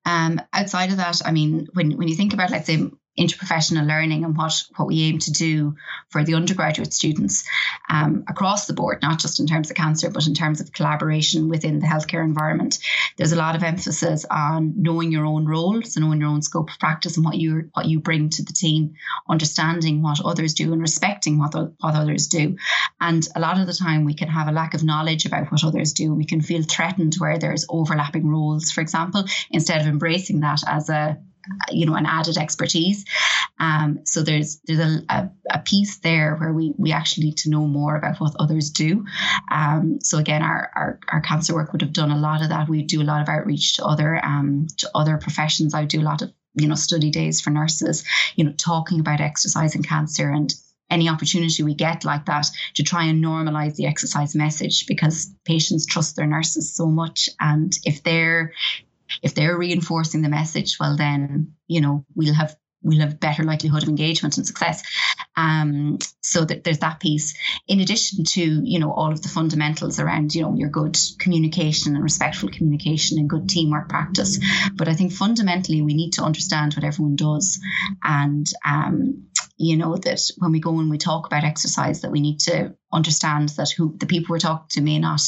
Um, outside of that, I mean, when, when you think about, let's say, interprofessional learning and what, what we aim to do for the undergraduate students um, across the board, not just in terms of cancer, but in terms of collaboration within the healthcare environment. There's a lot of emphasis on knowing your own role, so knowing your own scope of practice and what you what you bring to the team, understanding what others do and respecting what, what others do. And a lot of the time we can have a lack of knowledge about what others do we can feel threatened where there's overlapping roles, for example, instead of embracing that as a you know, an added expertise. Um, so there's there's a, a, a, piece there where we we actually need to know more about what others do. Um, so again, our, our, our cancer work would have done a lot of that. We do a lot of outreach to other um, to other professions. I do a lot of you know study days for nurses. You know, talking about exercise and cancer and any opportunity we get like that to try and normalize the exercise message because patients trust their nurses so much and if they're if they're reinforcing the message, well, then, you know, we'll have we'll have better likelihood of engagement and success. Um, so that there's that piece. In addition to, you know, all of the fundamentals around, you know, your good communication and respectful communication and good teamwork practice. But I think fundamentally we need to understand what everyone does. And um, you know, that when we go and we talk about exercise, that we need to understand that who the people we're talking to may not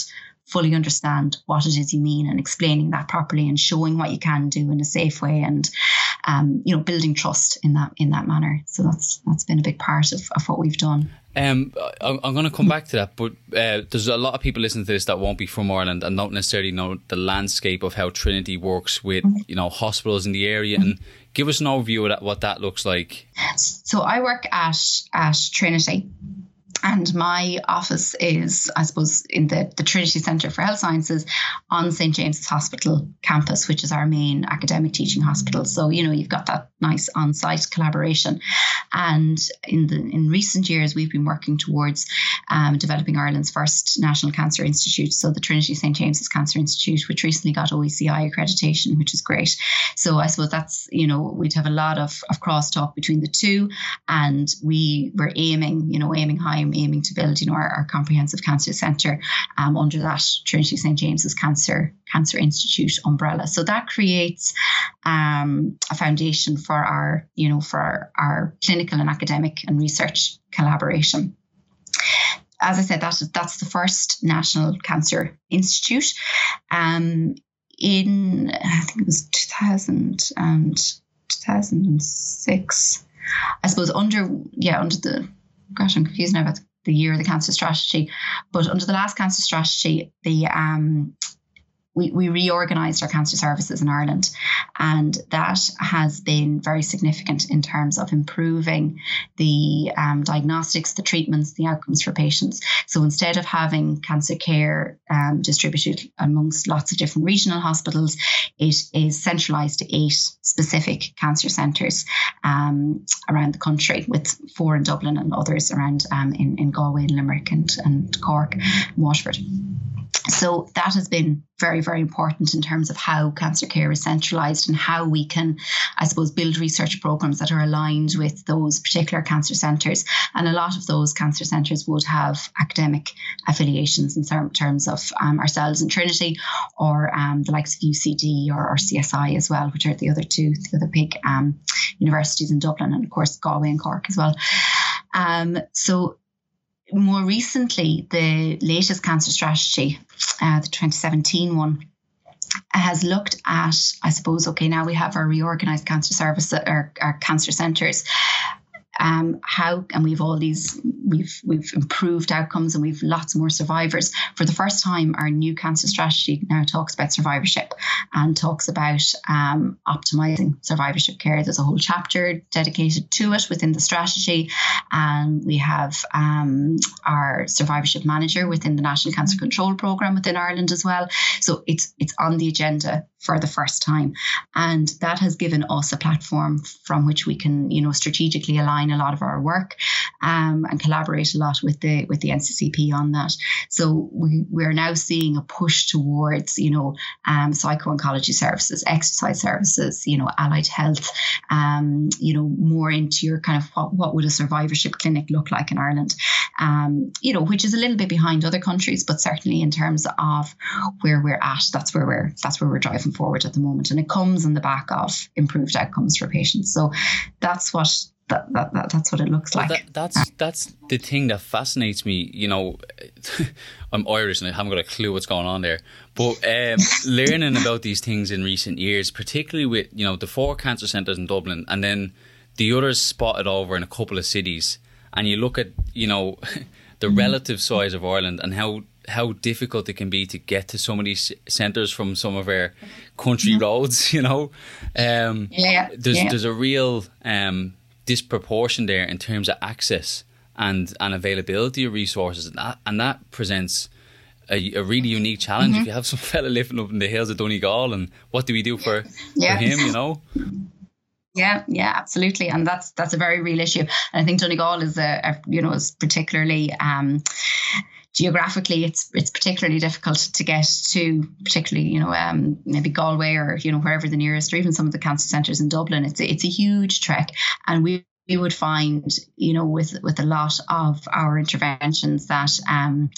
fully understand what it is you mean and explaining that properly and showing what you can do in a safe way and um, you know building trust in that in that manner so that's that's been a big part of, of what we've done um, I'm going to come back to that, but uh, there's a lot of people listening to this that won't be from Ireland and don't necessarily know the landscape of how Trinity works with mm-hmm. you know hospitals in the area. And give us an overview of that, what that looks like. So I work at at Trinity, and my office is, I suppose, in the, the Trinity Centre for Health Sciences on St. James's Hospital campus, which is our main academic teaching hospital. So, you know, you've got that nice on site collaboration. And in the in recent years, we've been working towards um, developing Ireland's first National Cancer Institute. So, the Trinity St. James's Cancer Institute, which recently got OECI accreditation, which is great. So, I suppose that's, you know, we'd have a lot of, of crosstalk between the two. And we were aiming, you know, aiming high aiming to build, you know, our, our comprehensive cancer centre um, under that Trinity St James's Cancer Cancer Institute umbrella. So that creates um, a foundation for our, you know, for our, our clinical and academic and research collaboration as I said, that, that's the first National Cancer Institute. Um, in, I think it was 2000 and 2006, I suppose under, yeah, under the, gosh, I'm confused now about the year of the cancer strategy. But under the last cancer strategy, the um, we, we reorganized our cancer services in Ireland, and that has been very significant in terms of improving the um, diagnostics, the treatments, the outcomes for patients. So instead of having cancer care um, distributed amongst lots of different regional hospitals, it is centralized to eight specific cancer centres um, around the country, with four in Dublin and others around um, in, in Galway and Limerick and, and Cork and Waterford. So that has been very, very important in terms of how cancer care is centralised and how we can, I suppose, build research programs that are aligned with those particular cancer centres. And a lot of those cancer centres would have academic affiliations in terms of um, ourselves in Trinity or um, the likes of UCD or, or, CSI as well, which are the other two, the other big um, universities in Dublin and, of course, Galway and Cork as well. Um, so more recently, the latest cancer strategy, uh, the 2017 one, has looked at, I suppose, okay, now we have our reorganized cancer service, our, our cancer centres. Um, how and we've all these we've we've improved outcomes and we've lots more survivors. For the first time, our new cancer strategy now talks about survivorship and talks about um, optimizing survivorship care. There's a whole chapter dedicated to it within the strategy. And we have um, our survivorship manager within the National Cancer Control Programme within Ireland as well. So it's it's on the agenda for the first time. And that has given us a platform from which we can, you know, strategically align a lot of our work um, and collaborate a lot with the with the NCCP on that. So we, we're now seeing a push towards, you know, um, psycho-oncology services, exercise services, you know, allied health, um, you know, more into your kind of what, what would a survivorship clinic look like in Ireland, um, you know, which is a little bit behind other countries, but certainly in terms of where we're at, that's where we're that's where we're driving forward at the moment, and it comes on the back of improved outcomes for patients. So that's what that, that, that, that's what it looks like. That, that's that's the thing that fascinates me. You know, I'm Irish and I haven't got a clue what's going on there. But um, learning about these things in recent years, particularly with you know the four cancer centres in Dublin, and then the others spotted over in a couple of cities, and you look at you know the mm-hmm. relative size of Ireland and how how difficult it can be to get to some of these centres from some of our country mm-hmm. roads. You know, um, yeah, there's yeah. there's a real um, disproportion there in terms of access and, and availability of resources. And that, and that presents a, a really unique challenge. Mm-hmm. If you have some fella living up in the hills of Donegal, and what do we do for, yeah. for him, you know? Yeah, yeah, absolutely, and that's that's a very real issue. And I think Donegal is a, a you know is particularly um, geographically it's it's particularly difficult to get to particularly you know um, maybe Galway or you know wherever the nearest or even some of the cancer centres in Dublin. It's it's a huge trek and we we would find you know with with a lot of our interventions that um,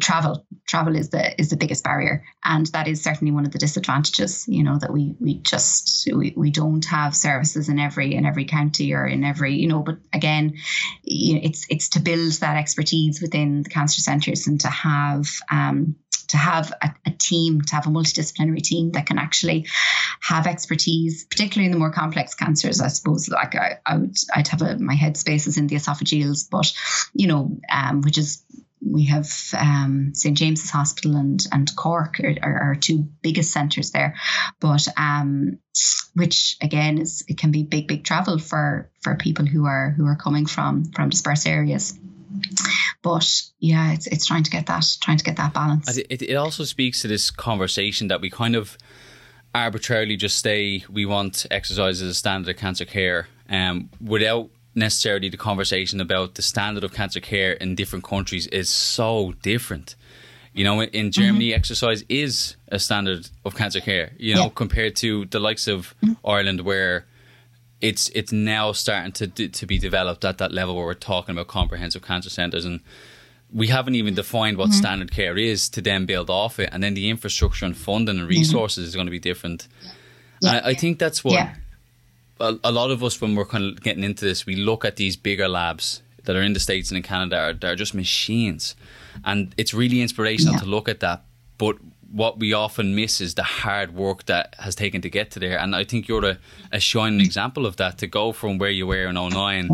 travel travel is the is the biggest barrier and that is certainly one of the disadvantages you know that we we just we, we don't have services in every in every county or in every you know but again you know, it's it's to build that expertise within the cancer centers and to have um, to have a, a, team, to have a multidisciplinary team that can actually have expertise, particularly in the more complex cancers. I suppose, like I, I would, I'd have a, my headspace is in the esophageals, but you know, um, which is we have um, St James's Hospital and and Cork are, are our two biggest centres there, but um, which again is it can be big big travel for for people who are who are coming from from dispersed areas. But yeah, it's it's trying to get that trying to get that balance. It, it also speaks to this conversation that we kind of arbitrarily just say we want exercise as a standard of cancer care, um, without necessarily the conversation about the standard of cancer care in different countries is so different. You know, in Germany, mm-hmm. exercise is a standard of cancer care. You know, yeah. compared to the likes of mm-hmm. Ireland, where it's it's now starting to to be developed at that level where we're talking about comprehensive cancer centres and we haven't even defined what mm-hmm. standard care is to then build off it and then the infrastructure and funding and mm-hmm. resources is going to be different yeah. I, I, think that's what yeah a, a, lot of us when we're kind of getting into this, we look at these bigger labs that are in the states and in Canada. Are, they're just machines, and it's really inspirational yeah. to look at that. But what we often miss is the hard work that has taken to get to there. And I think you're a, a shining example of that. To go from where you were in 09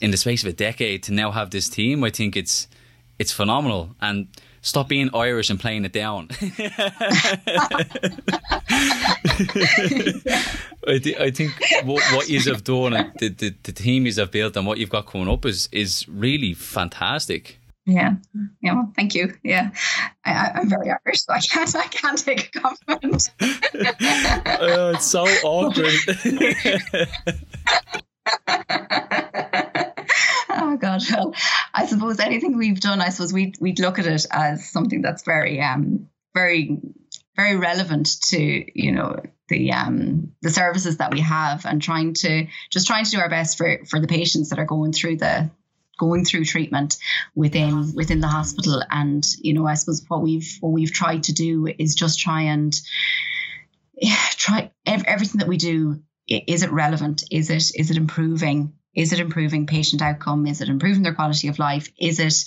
in the space of a decade to now have this team, I think it's it's phenomenal. And stop being Irish and playing it down. I, th- I, think what, what you have done, and the, the, the team you have built, and what you've got coming up is is really fantastic. Yeah, yeah. Well, thank you. Yeah, I, am very Irish, so I can't. I can't take a compliment. uh, it's so awkward. oh God. Well, I suppose anything we've done, I suppose we'd we'd look at it as something that's very um very very relevant to you know the um the services that we have and trying to just trying to do our best for for the patients that are going through the going through treatment within within the hospital and you know i suppose what we've what we've tried to do is just try and yeah, try everything that we do is it relevant is it is it improving is it improving patient outcome? Is it improving their quality of life? Is it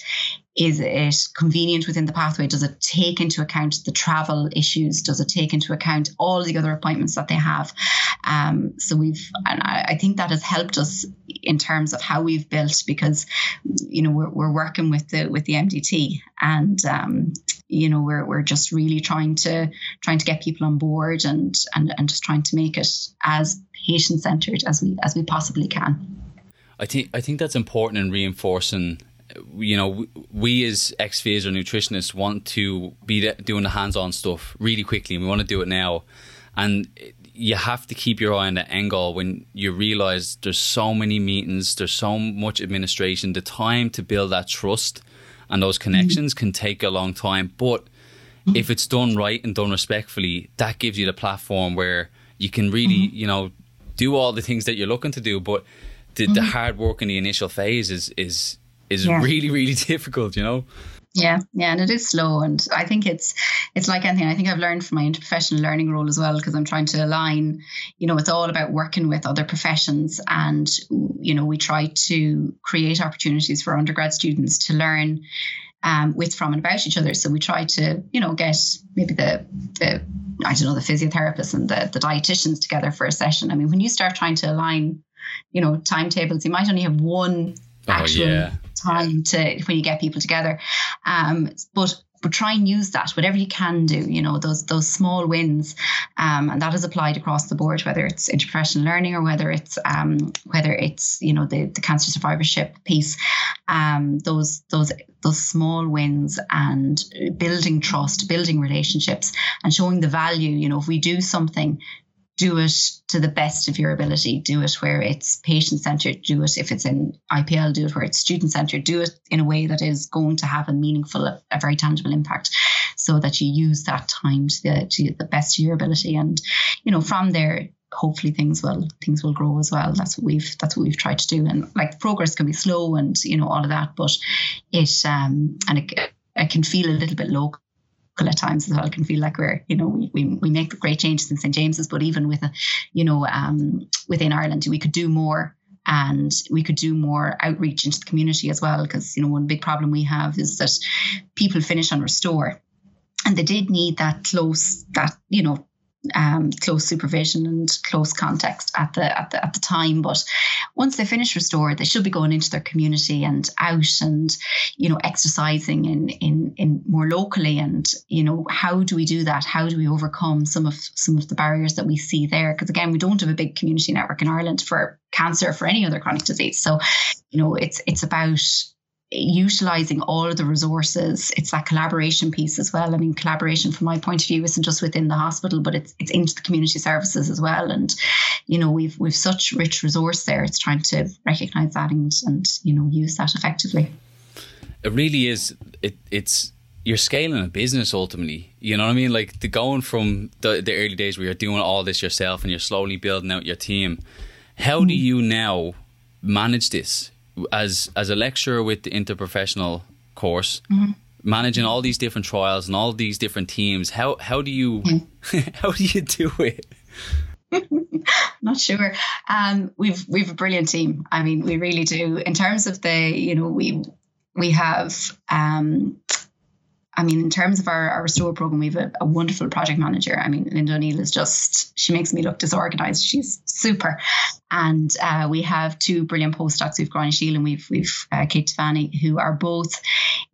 is it convenient within the pathway? Does it take into account the travel issues? Does it take into account all the other appointments that they have? Um, so we've, and I, I, think that has helped us in terms of how we've built because, you know, we're, we're working with the with the MDT and um, you know we're we're just really trying to trying to get people on board and and and just trying to make it as patient centered as we as we possibly can. I think I think that's important in reinforcing. You know, we as ex phys or nutritionists want to be doing the hands-on stuff really quickly, and we want to do it now. And you have to keep your eye on the end goal when you realize there's so many meetings, there's so much administration. The time to build that trust and those connections mm-hmm. can take a long time, but mm-hmm. if it's done right and done respectfully, that gives you the platform where you can really, mm-hmm. you know, do all the things that you're looking to do, but the, mm-hmm. the hard work in the initial phase is is is yeah. really really difficult. You know. Yeah, yeah, and it is slow, and I think it's it's like anything. I think I've learned from my interprofessional learning role as well because I'm trying to align. You know, it's all about working with other professions, and you know, we try to create opportunities for undergrad students to learn um, with, from, and about each other. So we try to, you know, get maybe the the I don't know the physiotherapists and the the dietitians together for a session. I mean, when you start trying to align you know timetables you might only have one actual oh, yeah. Time to when you get people together. Um, but but try and use that whatever you can do you know those those small wins um, and that is applied across the board whether it's interprofessional learning or whether it's um, whether it's you know the, the cancer survivorship piece um, those those those small wins and building trust building relationships and showing the value you know if we do something do it to the best of your ability. Do it where it's patient centered. Do it if it's in IPL. Do it where it's student centered. Do it in a way that is going to have a meaningful, a, very tangible impact, so that you use that time to the, to the best of your ability. And you know, from there, hopefully things will things will grow as well. That's what we've that's what we've tried to do. And like progress can be slow and you know all of that, but it um and it, it can feel a little bit local at times as well. It can feel like we're, you know, we, we, we make great changes in St. James's, but even with, a, you know, um, within Ireland, we could do more and we could do more outreach into the community as well. Because, you know, one big problem we have is that people finish on Restore and they did need that close, that, you know, um, close supervision and close context at the at the at the time. But once they finish restore, they should be going into their community and out and you know exercising in in in more locally. And you know how do we do that? How do we overcome some of some of the barriers that we see there? Because again, we don't have a big community network in Ireland for cancer for any other chronic disease. So you know it's it's about utilizing all of the resources it's that collaboration piece as well. I mean collaboration from my point of view isn't just within the hospital but it's it's into the community services as well. And you know we've we've such rich resource there. It's trying to recognize that and and you know use that effectively. It really is it it's you're scaling a business ultimately. You know what i mean? Like the going from the, the early days where you're doing all this yourself and you're slowly building out your team. How do mm. you now manage this as as a lecturer with the interprofessional course, mm-hmm. managing all these different trials and all these different teams, how how do you mm-hmm. how do you do it? Not sure. Um, we've we've a brilliant team. I mean, we really do. In terms of the, you know, we we have um, I mean, in terms of our, our restore program, we have a, a, wonderful project manager. I mean, Linda O'Neill is just, she makes me look disorganized. She's super. And uh, we have two brilliant postdocs. We've Gráinne Sheill and we've, we've uh, Kate Tiffany, who are both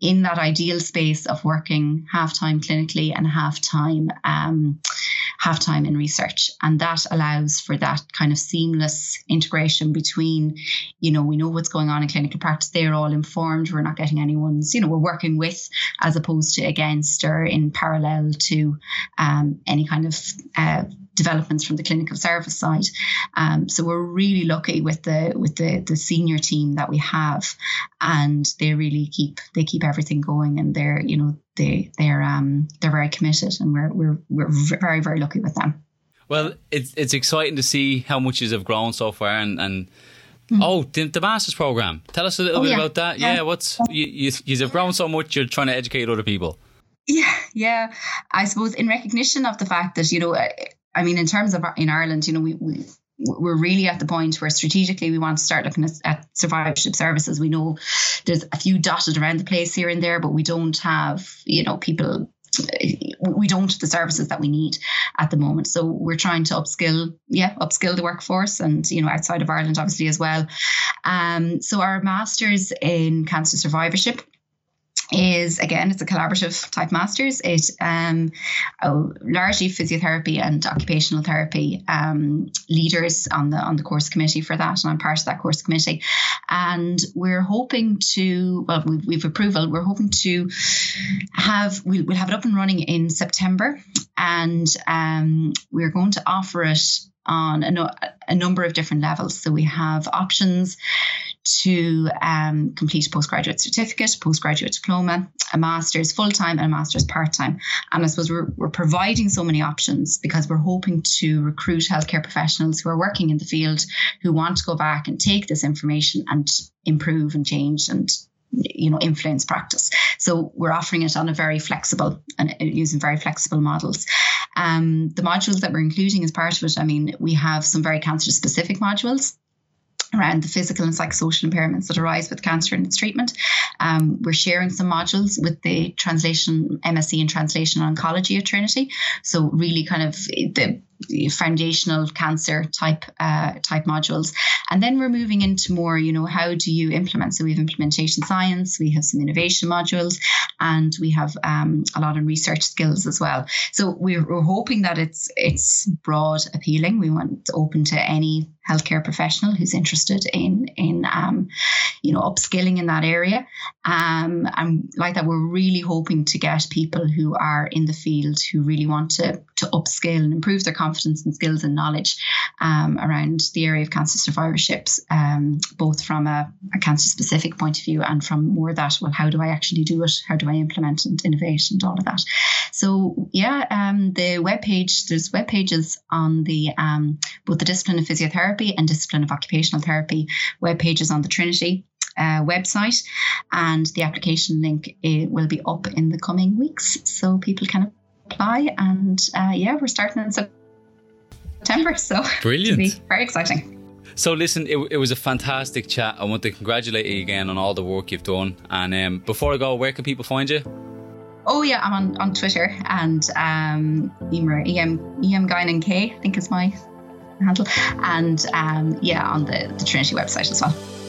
in that ideal space of working half time clinically and half time um, half time in research. And that allows for that kind of seamless integration between, you know, we know what's going on in clinical practice. They're all informed. We're not getting anyone's, you know, we're working with as opposed against or in parallel to um, any kind of uh, developments from the clinical service side. Um, so we're really lucky with the with the the senior team that we have, and they really keep they keep everything going, and they're you know they they're um they're very committed, and we're we're we're very very lucky with them. Well, it's it's exciting to see how much you have grown so far, and and. Mm. Oh, the, the master's program. Tell us a little oh, bit yeah. about that. Yeah, yeah what's you, you you've grown so much. You're trying to educate other people. Yeah, yeah. I suppose in recognition of the fact that you know I mean, in terms of in Ireland, you know, we, we we're really at the point where strategically we want to start looking at, at, survivorship services. We know there's a few dotted around the place here and there, but we don't have, you know, people. We don't the services that we need at the moment. So we're trying to upskill, yeah, upskill the workforce, and you know, outside of Ireland, obviously as well. Um, so our masters in cancer survivorship is again it's a collaborative type masters. It um oh, largely physiotherapy and occupational therapy um, leaders on the on the course committee for that and i'm part of that course committee. And we're hoping to well we've, we've approval we're hoping to have we'll, we'll have it up and running in september. And um, we're going to offer it on a, no, a number of different levels. So we have options to um, complete a postgraduate certificate, postgraduate diploma, a master's full time, and a master's part time. And I suppose we're, we're providing so many options because we're hoping to recruit healthcare professionals who are working in the field who want to go back and take this information and improve and change and you know influence practice so we're offering it on a very flexible and uh, using very flexible models um, the modules that we're including as part of it i mean we have some very cancer specific modules around the physical and psychosocial impairments that arise with cancer and its treatment. Um, we're sharing some modules with the translation MSc in translation oncology at Trinity. So really kind of the foundational cancer type uh, type modules. And then we're moving into more you know how do you implement? So we have implementation science we have some innovation modules and we have um, a lot of research skills as well. So we're, we're hoping that it's it's broad appealing. We want open to any healthcare professional who's interested in in um, you know upskilling in that area um, and like that we're really hoping to get people who are in the field who really want to to upskill and improve their confidence and skills and knowledge um, around the area of cancer survivorships, um, both from a, a, cancer specific point of view and from more that, well, how do I actually do it? How do I implement and innovate and all of that? So, yeah, um, the web page, there's web pages on the um, both the discipline of physiotherapy and discipline of occupational therapy web pages on the Trinity uh, website, and the application link will be up in the coming weeks, so people can apply. And uh, yeah, we're starting in September, so brilliant, very exciting. So listen, it, it was a fantastic chat. I want to congratulate you again on all the work you've done. And um, before I go, where can people find you? Oh yeah, I'm on, on Twitter and um, Emer, EM EM Guinan K, I think is my handle, and um, yeah, on the, the Trinity website as well.